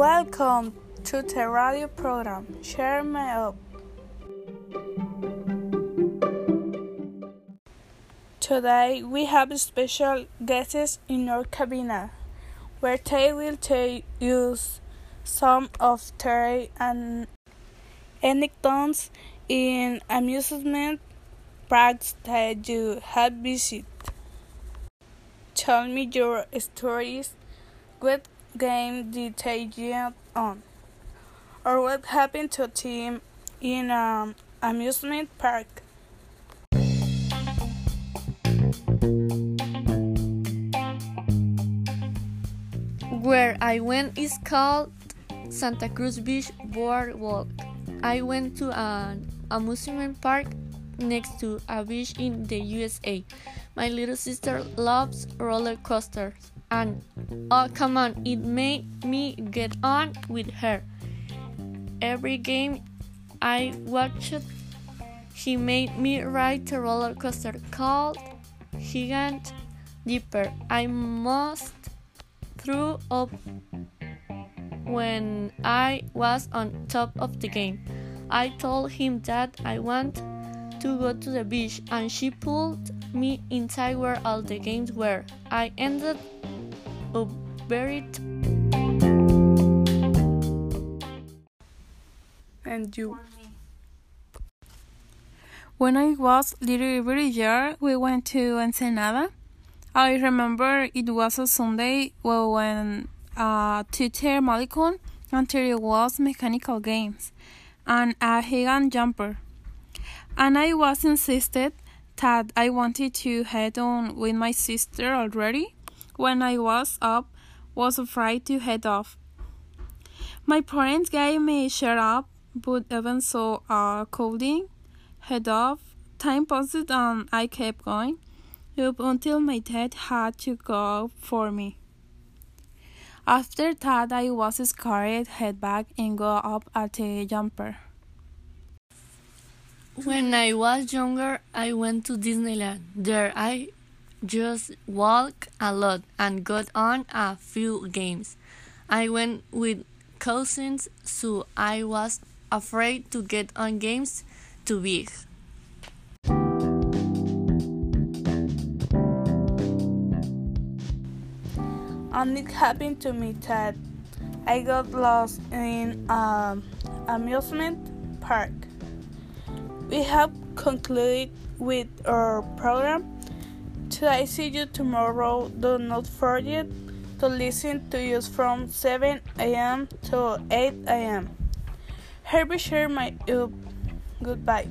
Welcome to the radio program. Share me up. Today we have special guests in our cabina, where they will tell you some of their and anecdotes in amusement parks that you have visited. Tell me your stories. What game did on? Um, or what happened to a team in an amusement park? Where I went is called Santa Cruz Beach Boardwalk. I went to an amusement park next to a beach in the USA. My little sister loves roller coasters, and oh, come on, it made me get on with her. Every game I watched, she made me ride a roller coaster called Gigant Dipper. I must threw up when I was on top of the game. I told him that I want to go to the beach and she pulled me inside where all the games were. I ended up buried. And you? When I was little very young, we went to Ensenada. I remember it was a Sunday well, when uh, teacher Malikon and there was mechanical games and a gigant jumper. And I was insisted that I wanted to head on with my sister already. When I was up, was afraid to head off. My parents gave me shut up, but even so, uh, colding, head off, time passed and I kept going up until my dad had to go for me. After that, I was scared, head back, and go up at the jumper. When I was younger, I went to Disneyland. There, I just walked a lot and got on a few games. I went with cousins, so I was afraid to get on games too big. And it happened to me that I got lost in an amusement park. We have concluded with our program. Today, see you tomorrow. Do not forget to listen to us from 7 a.m. to 8 a.m. Herbie share my up. Goodbye.